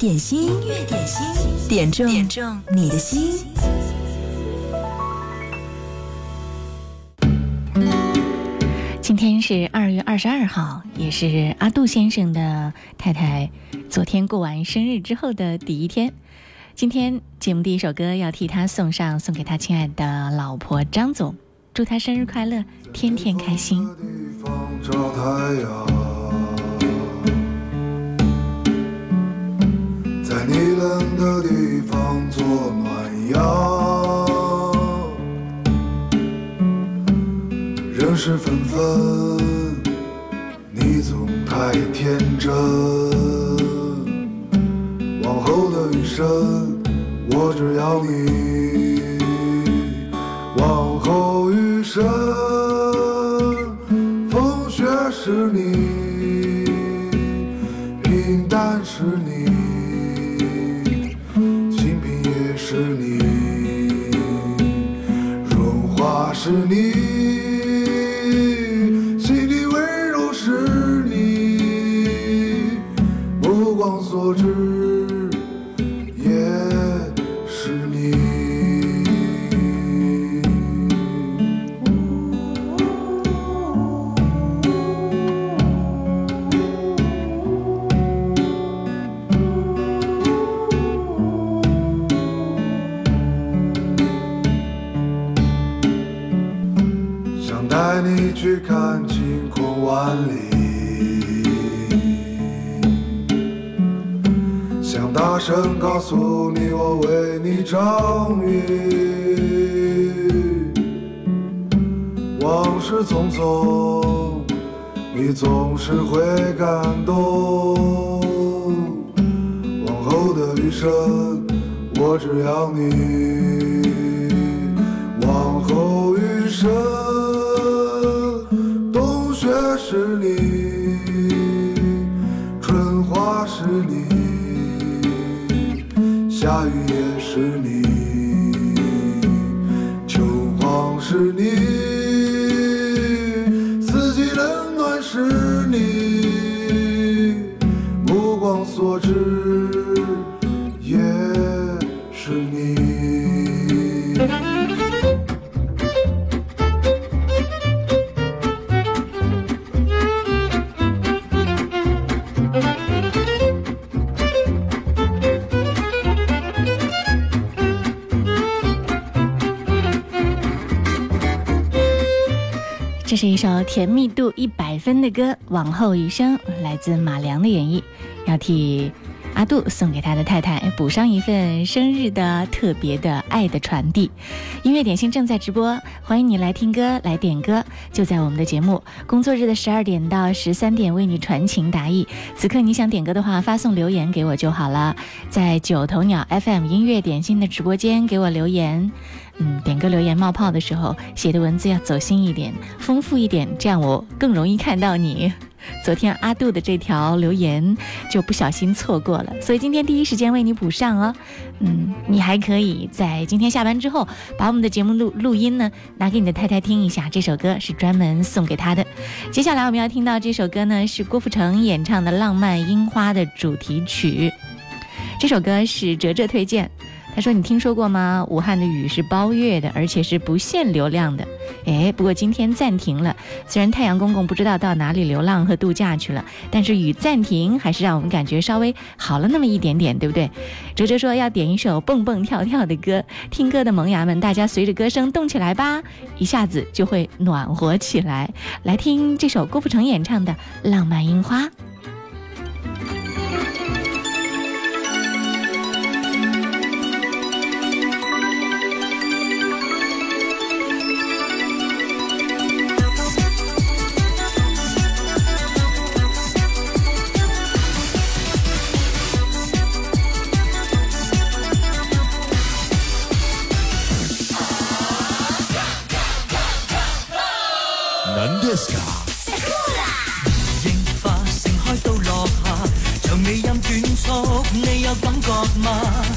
点心，音乐点心，点中点中你的心。今天是二月二十二号，也是阿杜先生的太太昨天过完生日之后的第一天。今天节目第一首歌要替他送上，送给他亲爱的老婆张总，祝他生日快乐，天天开心。在你冷的地方做暖阳，人事纷纷，你总太天真。往后的余生，我只要你。往后余生，风雪是你，是你，万里，想大声告诉你我为你着迷。往事匆匆，你总是会感动。往后的余生，我只要你。往后余生，甜蜜度一百分的歌，《往后余生》来自马良的演绎，要替阿杜送给他的太太补上一份生日的特别的爱的传递。音乐点心正在直播，欢迎你来听歌来点歌，就在我们的节目工作日的十二点到十三点为你传情达意。此刻你想点歌的话，发送留言给我就好了，在九头鸟 FM 音乐点心的直播间给我留言。嗯，点歌留言冒泡的时候，写的文字要走心一点，丰富一点，这样我更容易看到你。昨天阿杜的这条留言就不小心错过了，所以今天第一时间为你补上哦。嗯，你还可以在今天下班之后，把我们的节目录录音呢拿给你的太太听一下，这首歌是专门送给她的。接下来我们要听到这首歌呢，是郭富城演唱的《浪漫樱花》的主题曲。这首歌是哲哲推荐。他说：“你听说过吗？武汉的雨是包月的，而且是不限流量的。哎，不过今天暂停了。虽然太阳公公不知道到哪里流浪和度假去了，但是雨暂停还是让我们感觉稍微好了那么一点点，对不对？”哲哲说要点一首蹦蹦跳跳的歌，听歌的萌芽们，大家随着歌声动起来吧，一下子就会暖和起来。来听这首郭富城演唱的《浪漫樱花》。感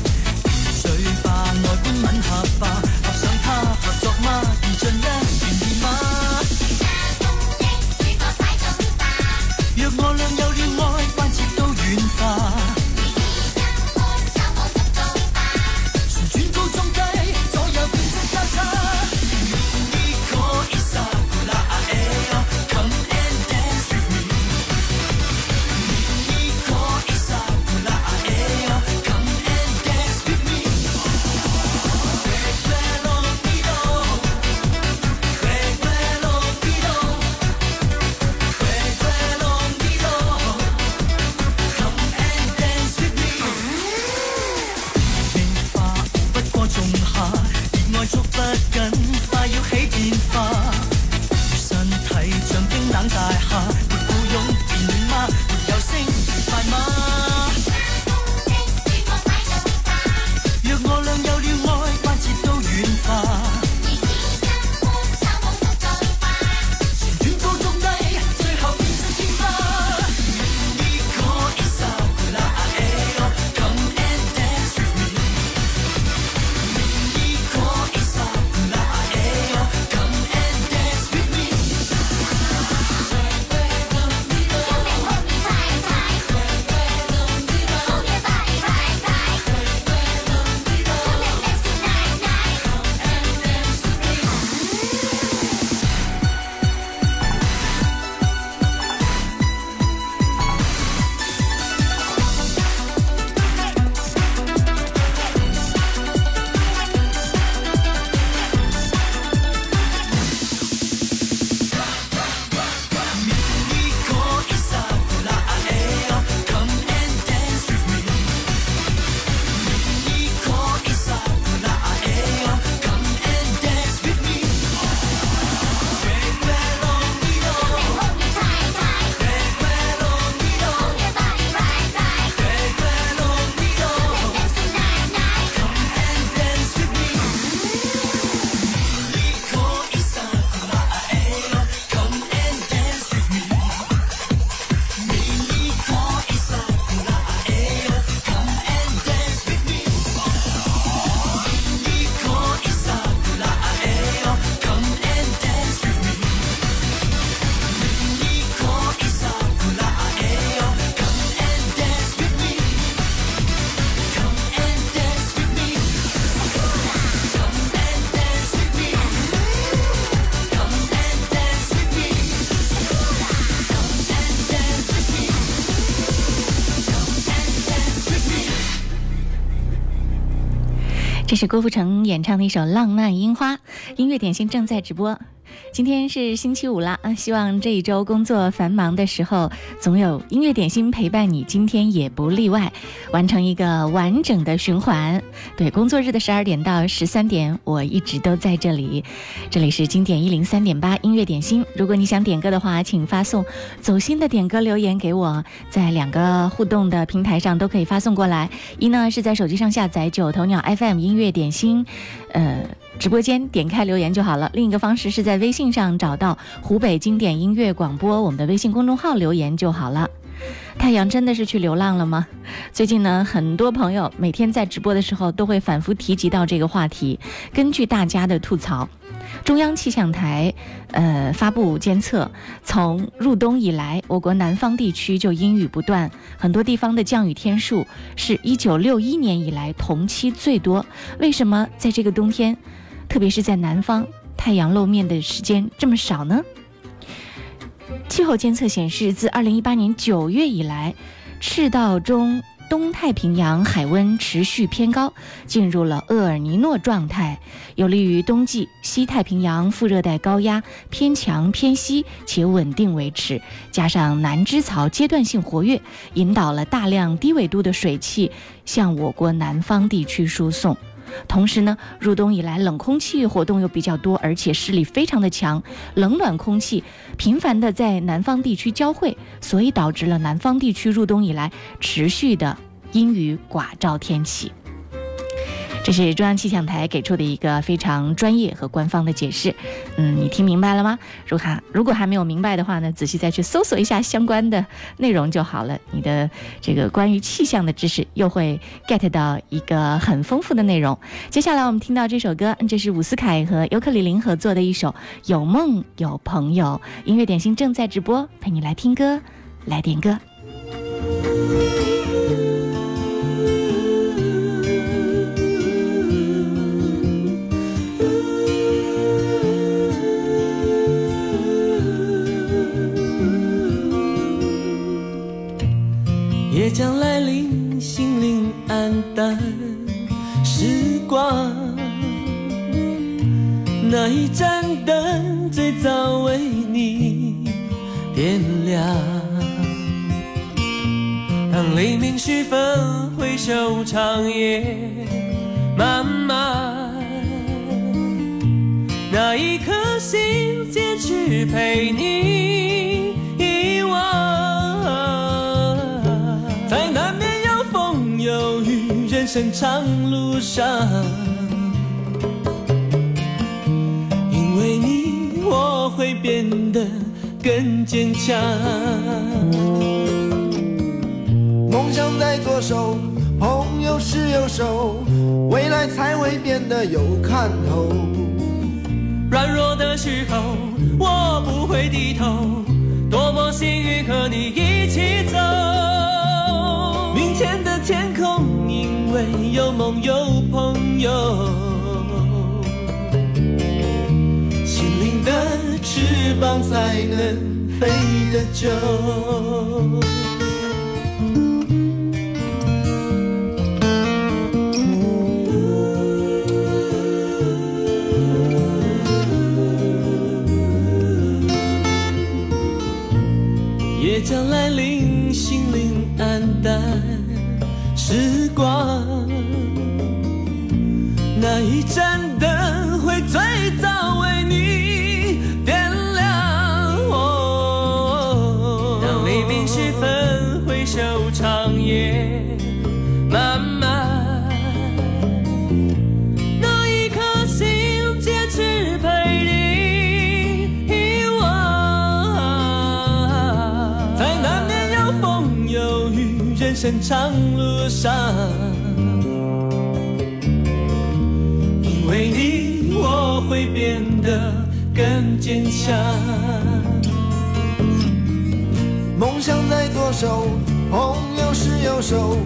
郭富城演唱的一首《浪漫樱花》，音乐点心正在直播。今天是星期五了啊！希望这一周工作繁忙的时候，总有音乐点心陪伴你。今天也不例外，完成一个完整的循环。对，工作日的十二点到十三点，我一直都在这里。这里是经典一零三点八音乐点心。如果你想点歌的话，请发送走心的点歌留言给我，在两个互动的平台上都可以发送过来。一呢是在手机上下载九头鸟 FM 音乐点心，呃。直播间点开留言就好了。另一个方式是在微信上找到湖北经典音乐广播，我们的微信公众号留言就好了。太阳真的是去流浪了吗？最近呢，很多朋友每天在直播的时候都会反复提及到这个话题。根据大家的吐槽，中央气象台呃发布监测，从入冬以来，我国南方地区就阴雨不断，很多地方的降雨天数是一九六一年以来同期最多。为什么在这个冬天？特别是在南方，太阳露面的时间这么少呢？气候监测显示，自2018年9月以来，赤道中东太平洋海温持续偏高，进入了厄尔尼诺状态，有利于冬季西太平洋副热带高压偏强偏西且稳定维持，加上南支槽阶段性活跃，引导了大量低纬度的水汽向我国南方地区输送。同时呢，入冬以来冷空气活动又比较多，而且势力非常的强，冷暖空气频繁的在南方地区交汇，所以导致了南方地区入冬以来持续的阴雨寡照天气。这是中央气象台给出的一个非常专业和官方的解释，嗯，你听明白了吗？如果如果还没有明白的话呢，仔细再去搜索一下相关的内容就好了。你的这个关于气象的知识又会 get 到一个很丰富的内容。接下来我们听到这首歌，这是伍思凯和尤克里林合作的一首《有梦有朋友》。音乐点心正在直播，陪你来听歌，来点歌。将来临，心灵黯淡，时光。那一盏灯最早为你点亮。当黎明时分，回首长夜漫漫，那一颗心坚持陪你生长路上，因为你，我会变得更坚强。梦想在左手，朋友是右手，未来才会变得有看头。软弱的时候，我不会低头，多么幸运和你一起走。明天的天空。因为有梦有朋友，心灵的翅膀才能飞得久。夜将来临，长路。上，因为你，我会变得更坚强。梦想在左手，朋友是右手，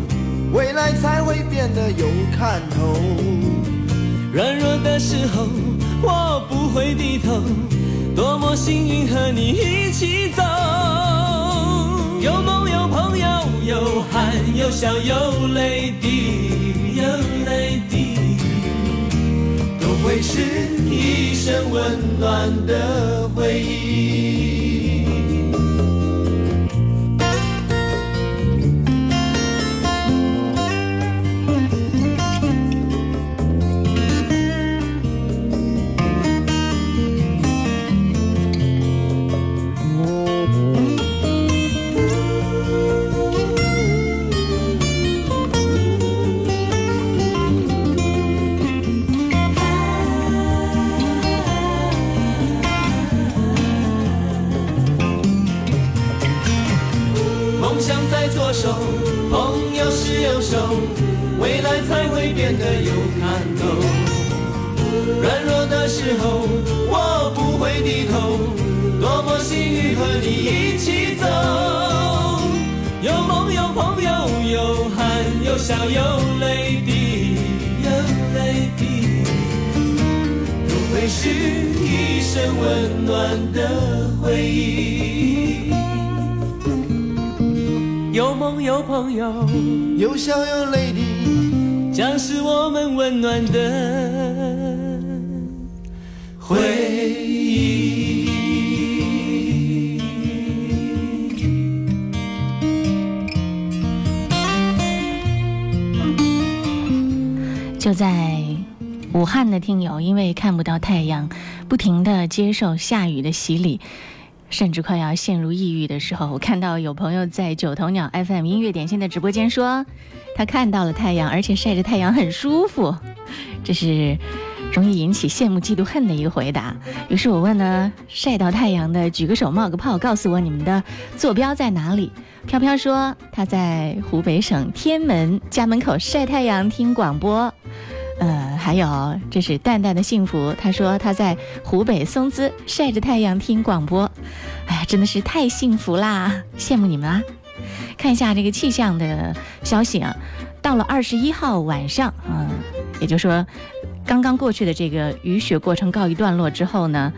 未来才会变得有看头。软弱的时候，我不会低头，多么幸运和你一起走。有梦有喊有笑有泪滴有泪滴都会是一生温暖的回忆。手，未来才会变得有看头。软弱的时候，我不会低头，多么幸运和你一起走。有梦有朋友，有汗有笑有泪滴，有泪滴，都会是一生温暖的回忆。有梦有朋友，有笑有泪滴，将是我们温暖的回忆。就在武汉的听友，因为看不到太阳，不停的接受下雨的洗礼，甚至快要陷入抑郁的时候，我看到有朋友在九头鸟 FM 音乐点心的直播间说，他看到了太阳，而且晒着太阳很舒服，这是容易引起羡慕、嫉妒、恨的一个回答。于是我问呢，晒到太阳的举个手冒个泡，告诉我你们的坐标在哪里？飘飘说他在湖北省天门家门口晒太阳听广播。呃，还有这是淡淡的幸福，他说他在湖北松滋晒着太阳听广播，哎呀，真的是太幸福啦，羡慕你们啊！看一下这个气象的消息啊，到了二十一号晚上，嗯，也就是说刚刚过去的这个雨雪过程告一段落之后呢，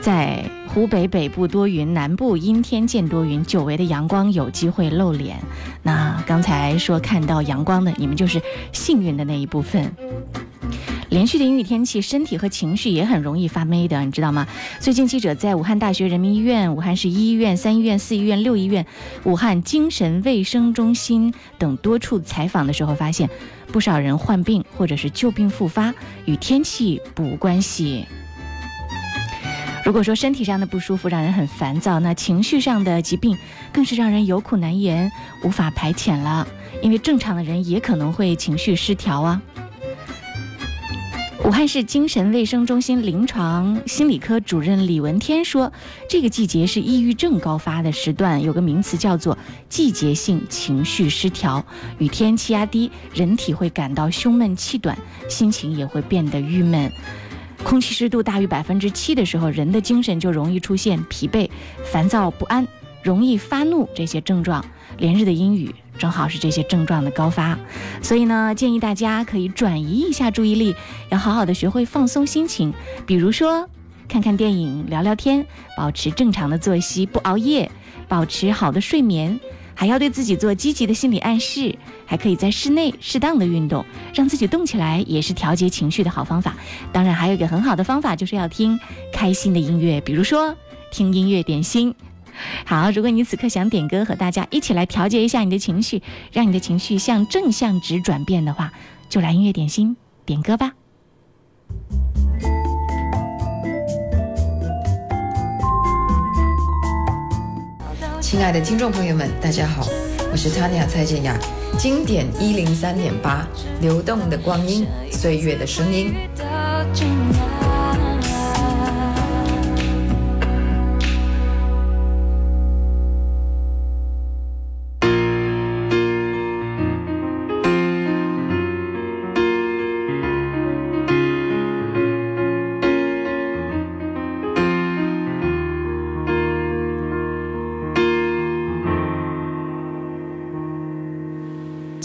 在湖北北部多云，南部阴天见多云，久违的阳光有机会露脸。那刚才说看到阳光的，你们就是幸运的那一部分。连续的阴雨天气，身体和情绪也很容易发霉的，你知道吗？最近记者在武汉大学人民医院、武汉市一医院、三医院、四医院、六医院、武汉精神卫生中心等多处采访的时候，发现不少人患病或者是旧病复发，与天气不无关系。如果说身体上的不舒服让人很烦躁，那情绪上的疾病更是让人有苦难言，无法排遣了。因为正常的人也可能会情绪失调啊。武汉市精神卫生中心临床心理科主任李文天说，这个季节是抑郁症高发的时段，有个名词叫做季节性情绪失调。与天气压低，人体会感到胸闷气短，心情也会变得郁闷。空气湿度大于百分之七的时候，人的精神就容易出现疲惫、烦躁不安、容易发怒这些症状。连日的阴雨正好是这些症状的高发，所以呢，建议大家可以转移一下注意力，要好好的学会放松心情，比如说看看电影、聊聊天，保持正常的作息，不熬夜，保持好的睡眠。还要对自己做积极的心理暗示，还可以在室内适当的运动，让自己动起来，也是调节情绪的好方法。当然，还有一个很好的方法，就是要听开心的音乐，比如说听音乐点心。好，如果你此刻想点歌，和大家一起来调节一下你的情绪，让你的情绪向正向值转变的话，就来音乐点心点歌吧。亲爱的听众朋友们，大家好，我是 Tanya 蔡健雅，经典一零三点八，流动的光阴，岁月的声音。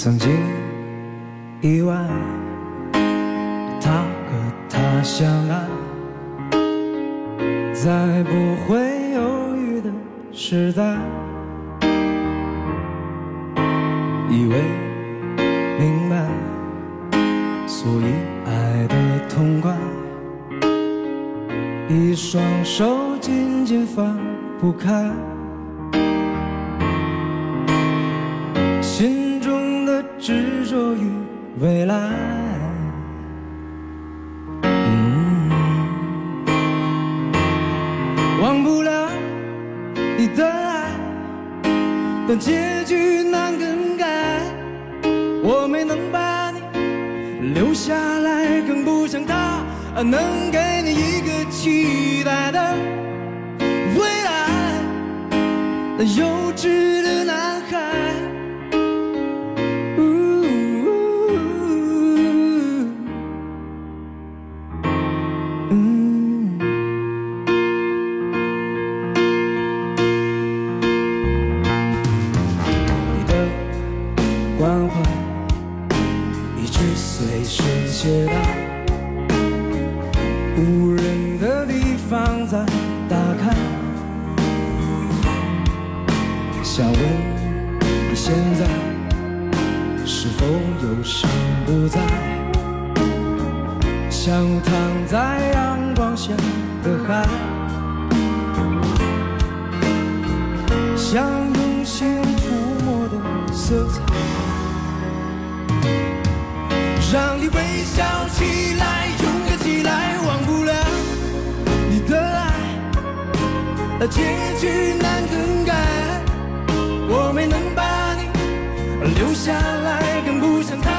曾经意外，他和她相爱，在不会犹豫的时代，以为明白，所以爱的痛快，一双手紧紧放不开，执着于未来。嗯忘不了你的爱，但结局难更改。我没能把你留下来，更不像他能给你一个期待的未来。那幼稚结局难更改。我没能把你留下来，更不像他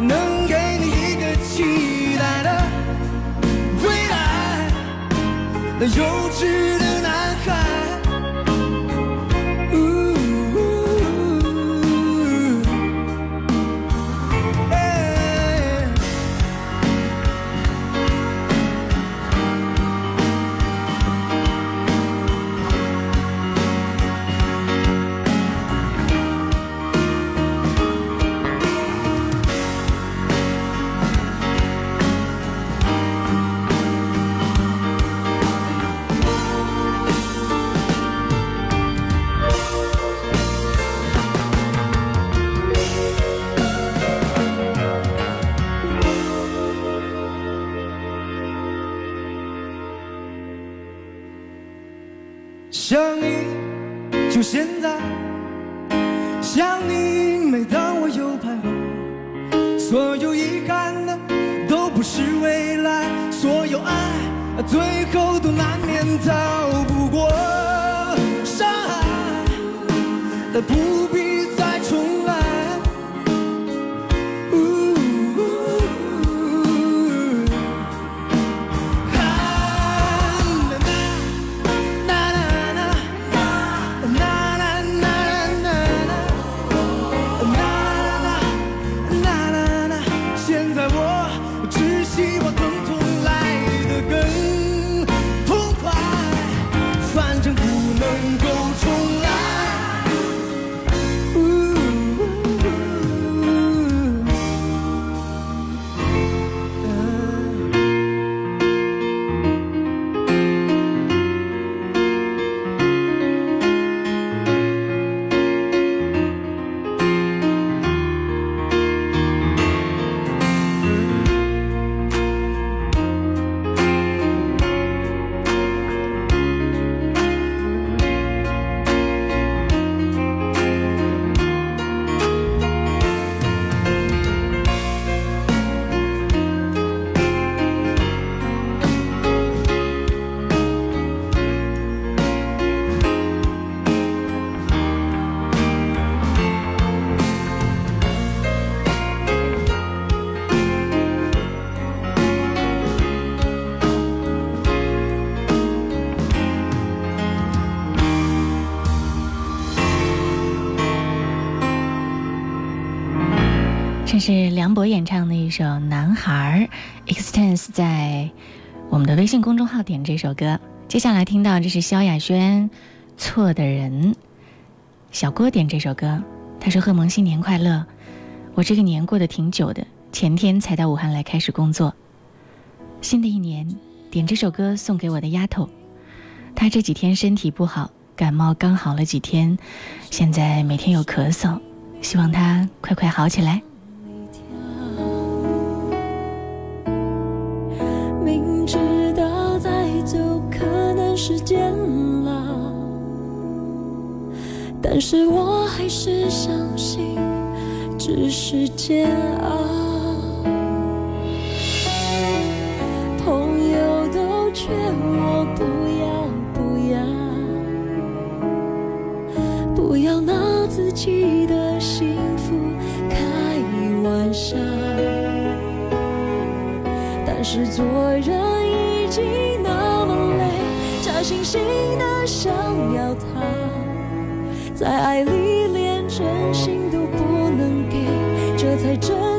能给你一个期待的未来。那幼稚的男孩。最后都难免逃不过伤害，不必我演唱的一首《男孩》，Extens 在我们的微信公众号点这首歌。接下来听到这是萧亚轩《错的人》，小郭点这首歌，他说：“贺萌新年快乐！我这个年过得挺久的，前天才到武汉来开始工作。新的一年，点这首歌送给我的丫头，她这几天身体不好，感冒刚好了几天，现在每天有咳嗽，希望她快快好起来。”但是我还是相信只是煎熬。朋友都劝我不要不要。不要拿自己的幸福开玩笑。但是做人已经那么累假惺惺的想要逃。在爱里连真心都不能给这才真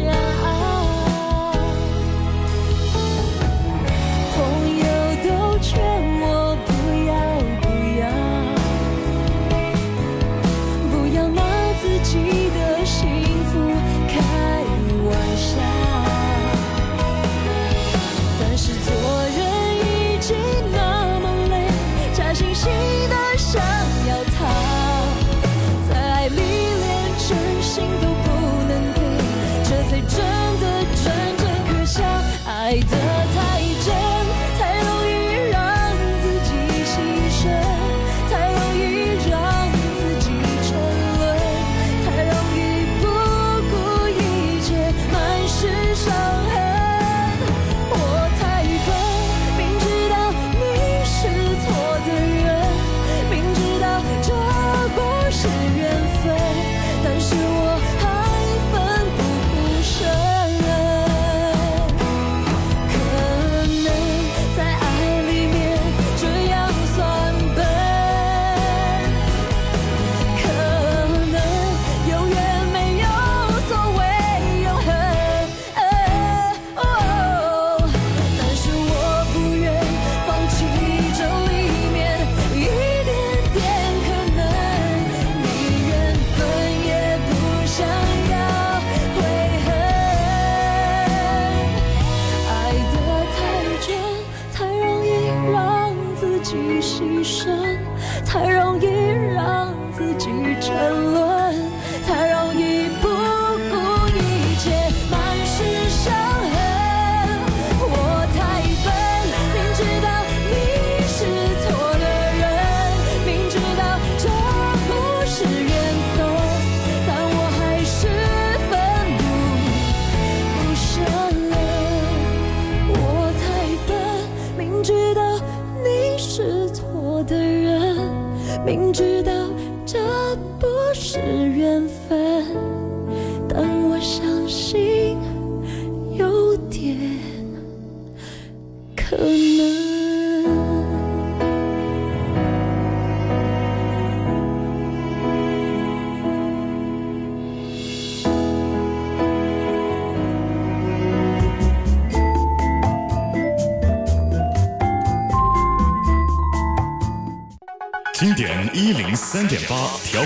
shine.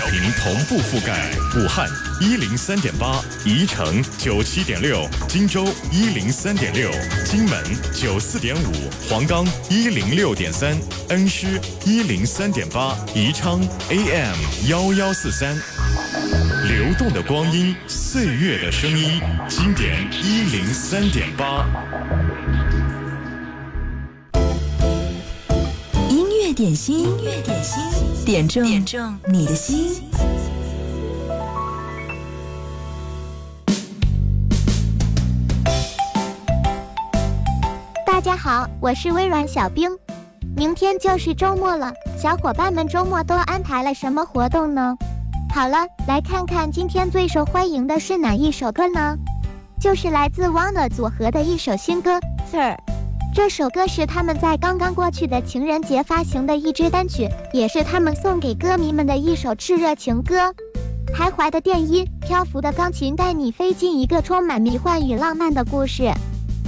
屏同步覆盖武汉一零三点八宜城九七点六荆州一零三点六荆门九四点五黄冈一零六点三恩施一零三点八宜昌 am 幺幺四三。流动的光阴岁月的声音经典一零三点八。音乐点心音乐点心。点正你的心。大家好我是微软小冰。明天就是周末了小伙伴们周末都安排了什么活动呢？好了来看看今天最受欢迎的是哪一首歌呢？就是来自 wanna 组合的一首新歌 sir 这首歌是他们在刚刚过去的情人节发行的一支单曲，也是他们送给歌迷们的一首炽热情歌。徘徊的电音，漂浮的钢琴，带你飞进一个充满迷幻与浪漫的故事。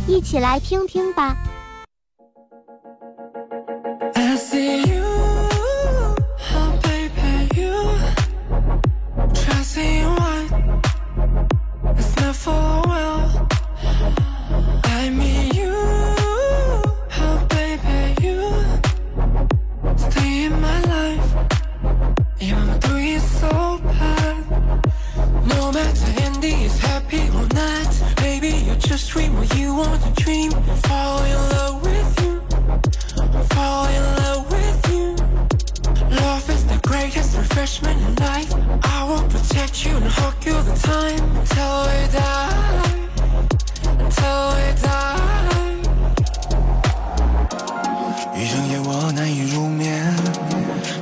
一起来听听吧。for is happy or not, baby, you just dream what you want to dream. Fall in love with you. Fall in love with you. Love is the greatest refreshment in life. I will protect you and hug you the time until we die. Until we die. 一整夜我难以入眠，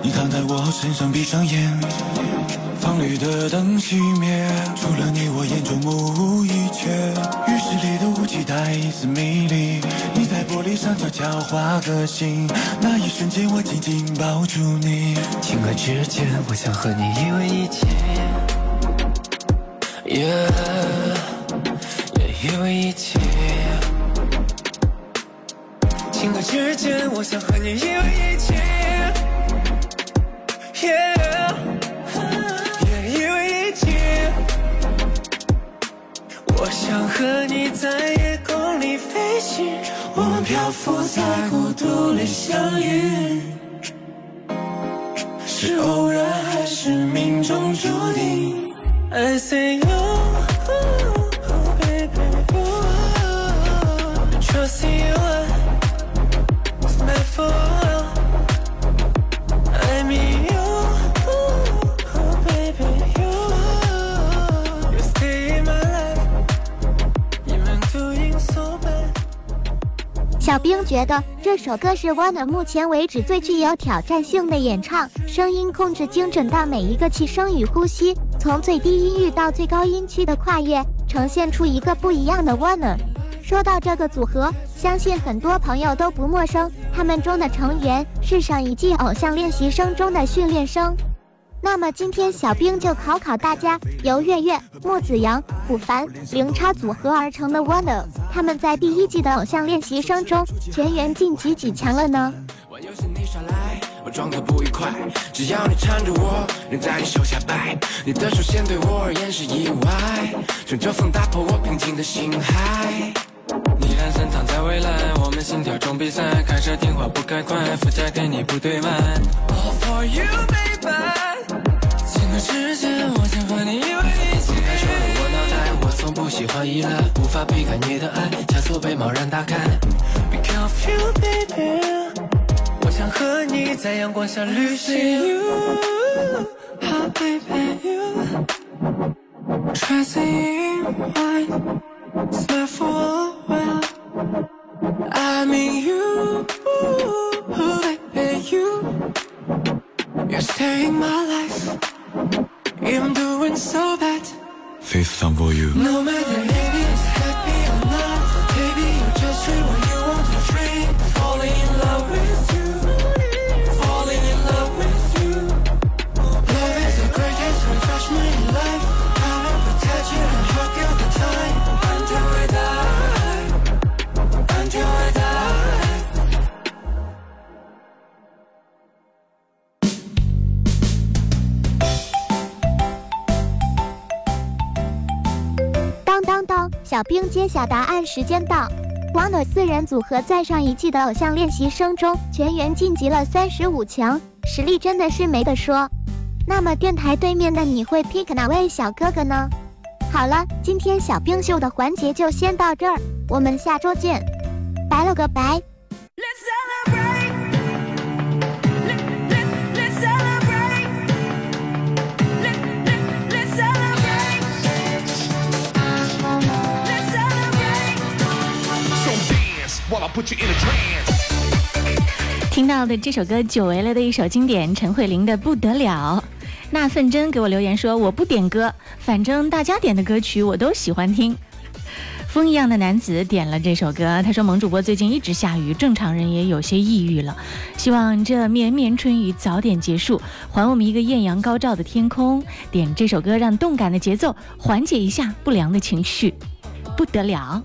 你躺在我身上，闭上眼， 房里的灯熄灭，除了你我眼中目无一切。浴室里的雾气带一丝迷离，你在玻璃上悄悄画个心，那一瞬间我紧紧抱住你。顷刻之间，我想和你依偎一起，yeah，也依偎一起。顷刻之间，我想和你依偎一起，yeah，想和你在夜空里飞行，我们漂浮在孤独里相遇。是偶然还是命中注定？I say you, 冰觉得这首歌是 Wonder 目前为止最具有挑战性的演唱，声音控制精准到每一个气声与呼吸，从最低音域到最高音区的跨越，呈现出一个不一样的 Wonder。说到这个组合，相信很多朋友都不陌生，他们中的成员是上一季偶像练习生中的训练生。那么今天小冰就考考大家，由月月、莫子阳、卜凡、零叉组合而成的 Wonder，他们在第一季的偶像练习生中全员晋级几强了呢？玩游戏你耍赖，我装作不愉快。只要你缠着我，人在你手下败。你的出现对我而言是意外，终究曾打破我平静的心海。你懒散躺在未来，心跳中比赛，开车听话不开快，副驾给你不对慢。All for you, baby。情爱之间，我想和你依偎一起。开车的我脑袋，我从不喜欢依赖，无法避开你的爱，枷锁被贸然打开。Because of you, baby。我想和你在阳光下旅行。You, oh baby, you dressing in white, smile for a. I You're my life, even doing so bad. Faith time for you。No matter if 冰揭晓答案时间到。王努四人组合在上一季的偶像练习生中全员晋级了三十五强，实力真的是没得说。那么电台对面的你会 pick 哪位小哥哥呢？好了，今天小冰秀的环节就先到这儿，我们下周见，拜了个拜。Let's celebrate. So dance while I 听到的这首歌久违了的一首经典，陈慧琳的《不得了》。那奋真给我留言说：“我不点歌，反正大家点的歌曲我都喜欢听。”风一样的男子点了这首歌，他说：“萌主播最近一直下雨，正常人也有些抑郁了，希望这绵绵春雨早点结束，还我们一个艳阳高照的天空。”点这首歌，让动感的节奏缓解一下不良的情绪，不得了。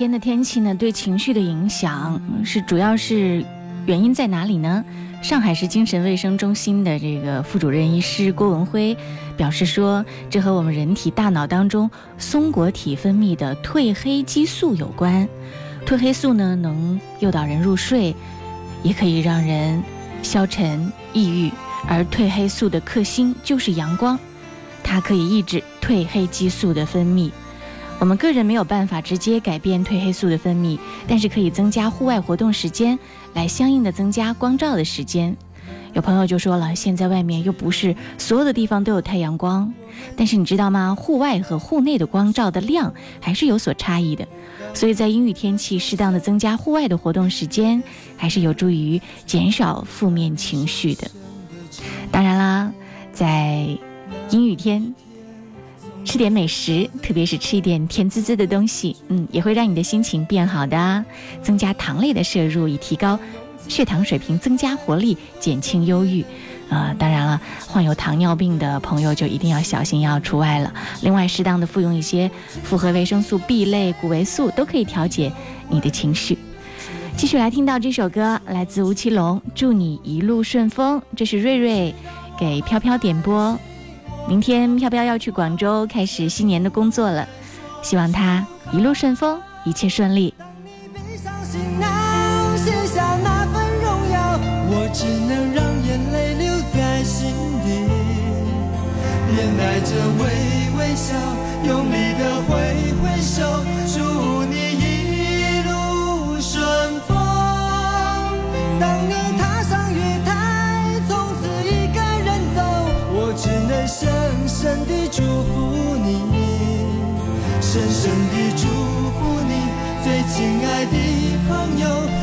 天的天气呢，对情绪的影响是主要是原因在哪里呢？上海市精神卫生中心的这个副主任医师郭文辉表示说，这和我们人体大脑当中松果体分泌的褪黑激素有关。褪黑素呢，能诱导人入睡，也可以让人消沉、抑郁，而褪黑素的克星就是阳光，它可以抑制褪黑激素的分泌。我们个人没有办法直接改变褪黑素的分泌，但是可以增加户外活动时间，来相应的增加光照的时间。有朋友就说了，现在外面又不是所有的地方都有太阳光，但是你知道吗？户外和户内的光照的量还是有所差异的，所以在阴雨天气，适当的增加户外的活动时间，还是有助于减少负面情绪的。当然啦，在阴雨天。吃点美食，特别是吃一点甜滋滋的东西，嗯，也会让你的心情变好的。增加糖类的摄入，以提高血糖水平，增加活力，减轻忧郁。呃，当然了，患有糖尿病的朋友就一定要小心，要除外了。另外，适当的服用一些复合维生素 B 类、谷维素，都可以调节你的情绪。继续来听到这首歌，来自吴奇隆，《祝你一路顺风》，这是瑞瑞给飘飘点播。明天飘飘要去广州开始新年的工作了，希望他一路顺风，一切顺利。写下那份荣耀，我只能让眼泪留在心底，面带着微微笑，用力的挥挥手，祝你一路顺风。当你深深地祝福你，深深地祝福你，最亲爱的朋友。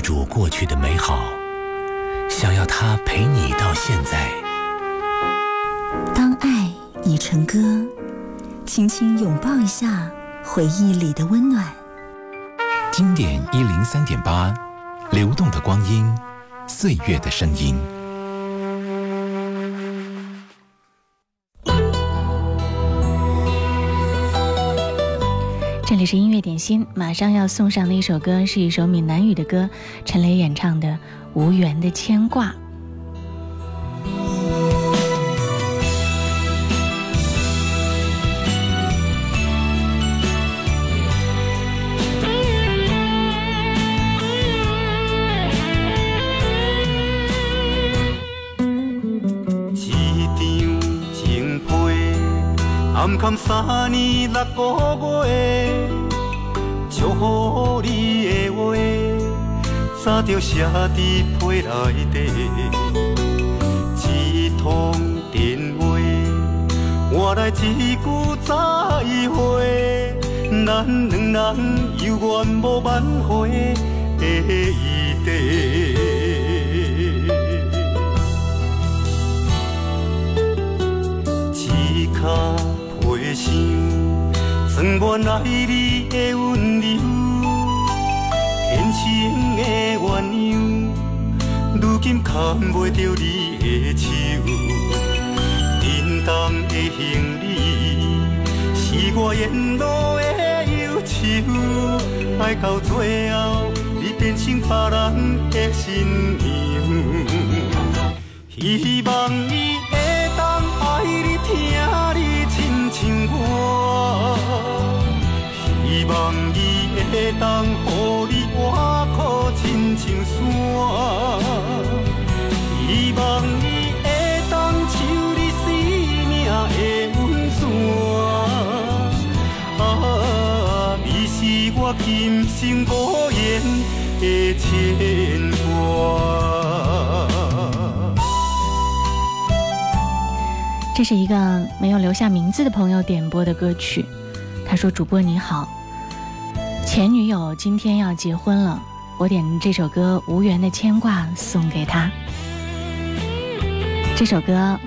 记住过去的美好，想要它陪你到现在。当爱已成歌，轻轻拥抱一下回忆里的温暖。经典一零三点八，流动的光阴，岁月的声音。里是音乐点心，马上要送上的一首歌是一首闽南语的歌，陈雷演唱的《无缘的牵挂》。三年六个月，祝福你的话，早就写伫批内底。一通电话，换来一句再会，咱两人有缘无挽回的余地。一脚想，装满爱你的温柔，天生的鸳鸯，如今牵袂着你的手。沉重的行李，是我沿路的忧愁，爱到最后，你变成别人的新娘。希望你会当爱你，听你。希望伊会当予你挖苦亲像山，希望伊会当像你性命的温泉。啊，你是我今生无言的牵挂。这是一个没有留下名字的朋友点播的歌曲。他说：“主播你好，前女友今天要结婚了，我点这首歌《无缘的牵挂》送给她。这首歌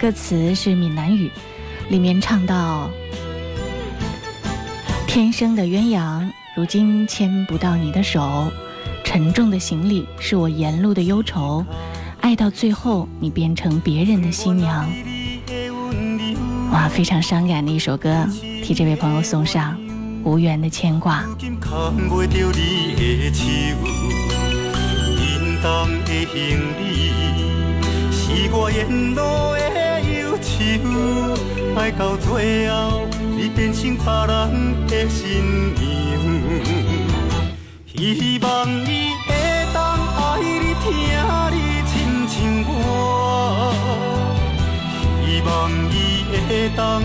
歌词是闽南语，里面唱到：天生的鸳鸯，如今牵不到你的手，沉重的行李是我沿路的忧愁，爱到最后你变成别人的新娘。”哇，非常伤感的一首歌，替这位朋友送上《无缘的牵挂》。爱到最后你变成别人的新娘。希望伊当予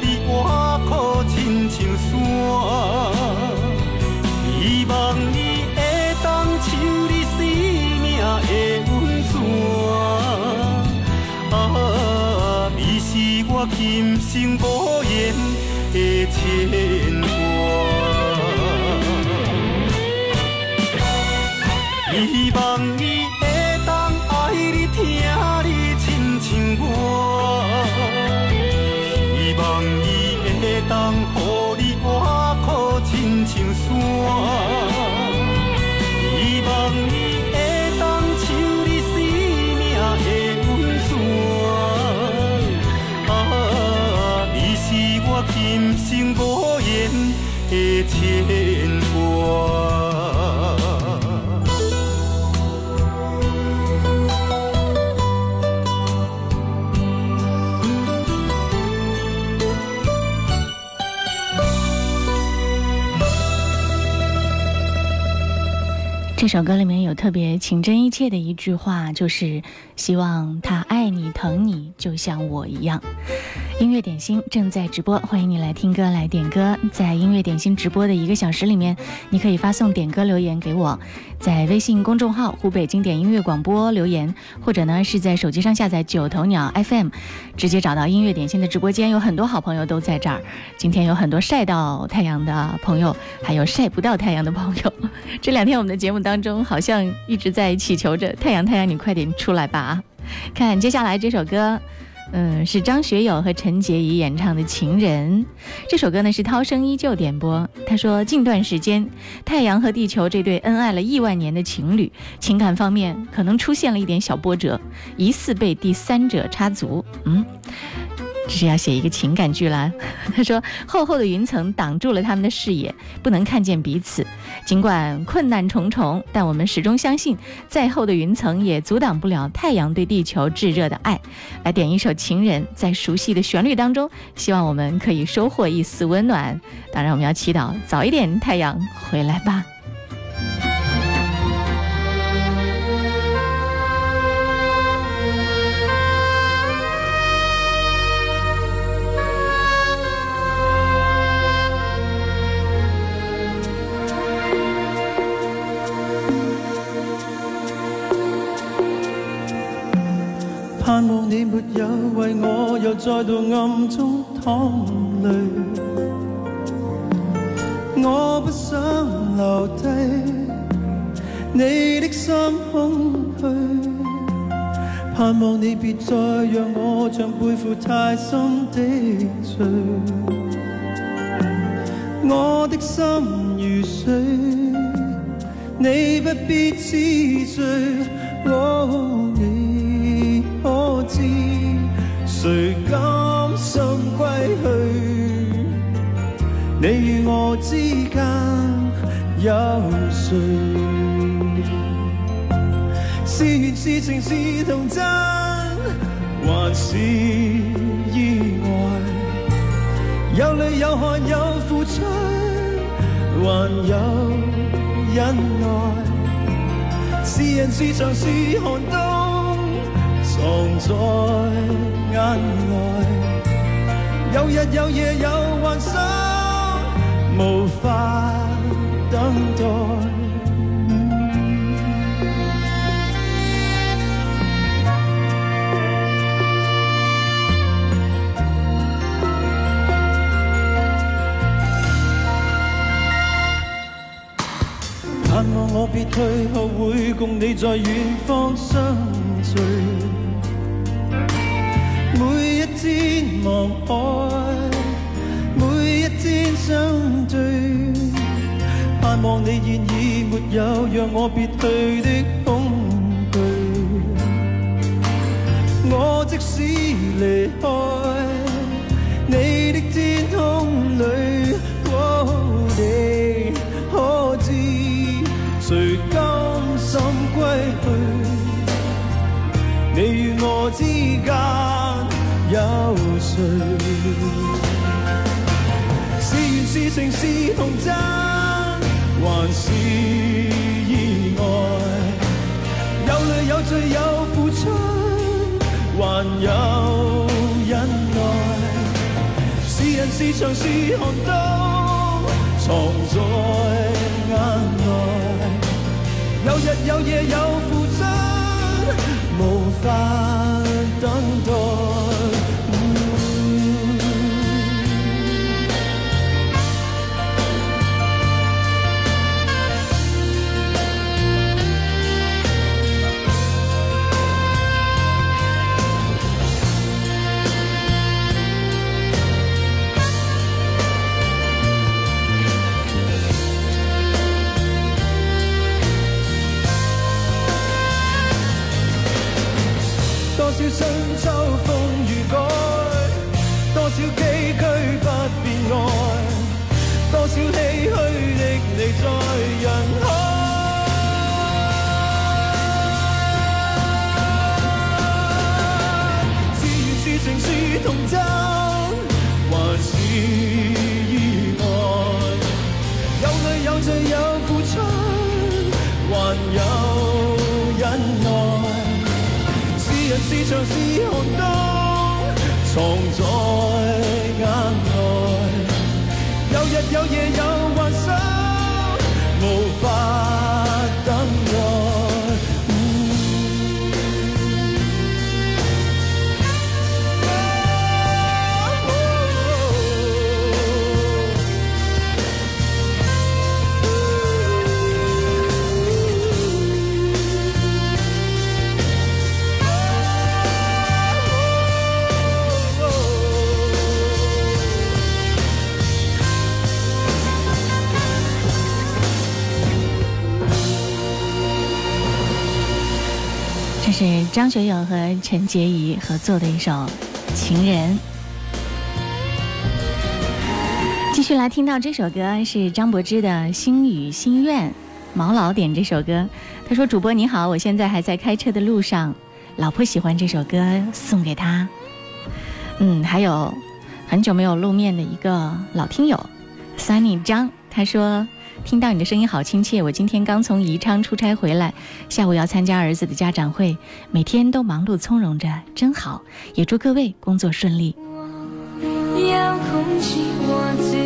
你活苦亲像山，希望伊会当像你生命的温泉。啊，你是我今生无言的牵首歌里面有特别情真意切的一句话，就是希望他爱你疼你，就像我一样。音乐点心正在直播，欢迎你来听歌来点歌。在音乐点心直播的一个小时里面，你可以发送点歌留言给我，在微信公众号“湖北经典音乐广播”留言，或者呢是在手机上下载九头鸟 FM，直接找到音乐点心的直播间，有很多好朋友都在这儿。今天有很多晒到太阳的朋友，还有晒不到太阳的朋友。这两天我们的节目当中，好像一直在祈求着太阳，太阳你快点出来吧啊！看接下来这首歌。嗯，是张学友和陈洁仪演唱的《情人》这首歌呢，是涛声依旧点播。他说，近段时间，太阳和地球这对恩爱了亿万年的情侣，情感方面可能出现了一点小波折，疑似被第三者插足。嗯。这是要写一个情感剧啦。他说，厚厚的云层挡住了他们的视野，不能看见彼此。尽管困难重重，但我们始终相信，再厚的云层也阻挡不了太阳对地球炙热的爱。来点一首《情人》，在熟悉的旋律当中，希望我们可以收获一丝温暖。当然，我们要祈祷早一点太阳回来吧。你没有为我又再度暗中淌泪，我不想留低你的心空虚。盼望你别再让我像背负太深的罪，我的心如水，你不必知罪。知谁甘心归去？你与我之间有谁？是缘是情是童真，还是意外？有泪有汗有付出，还有忍耐。是人是墙是寒冬，藏在眼内。有日有夜有幻想，无法等待。盼望我別退後會共你在遠方相聚。望海，每一天相对。盼望你现已没有让我别去的恐惧。我即使离开你的天空里，哦你可知谁甘心归去？你与我之间有誰？是緣是情是童真，還是意外？有淚有罪有付出，還有忍耐。是人是牆是寒冬，藏在眼內。有日有夜有付出，无张学友和陈洁仪合作的一首《情人》。继续来听到这首歌是张柏芝的《心语心愿》，毛老点这首歌。他说：“主播你好，我现在还在开车的路上，老婆喜欢这首歌，送给她。”嗯，还有很久没有露面的一个老听友，Sunny 张，他说。听到你的声音好亲切，我今天刚从宜昌出差回来，下午要参加儿子的家长会，每天都忙碌从容着，真好。也祝各位工作顺利。要控制我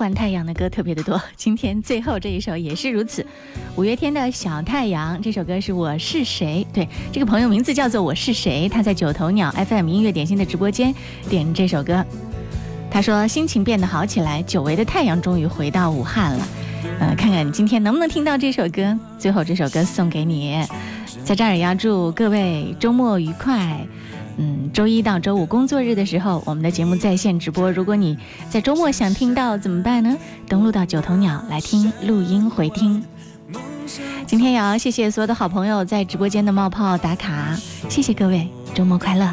换太阳的歌特别的多，今天最后这一首也是如此。五月天的小太阳这首歌是我是谁？对，这个朋友名字叫做我是谁？他在九头鸟 FM 音乐点心的直播间点这首歌。他说心情变得好起来，久违的太阳终于回到武汉了。呃，看看今天能不能听到这首歌。最后这首歌送给你，在这儿也要祝各位周末愉快。嗯，周一到周五工作日的时候，我们的节目在线直播。如果你在周末想听到怎么办呢？登录到九头鸟来听录音回听。今天也要谢谢所有的好朋友在直播间的冒泡打卡，谢谢各位，周末快乐。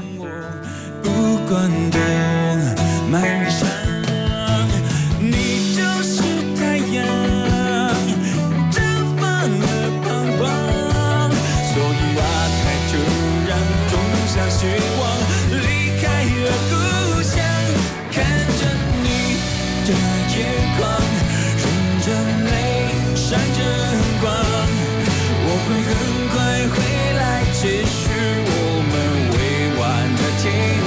完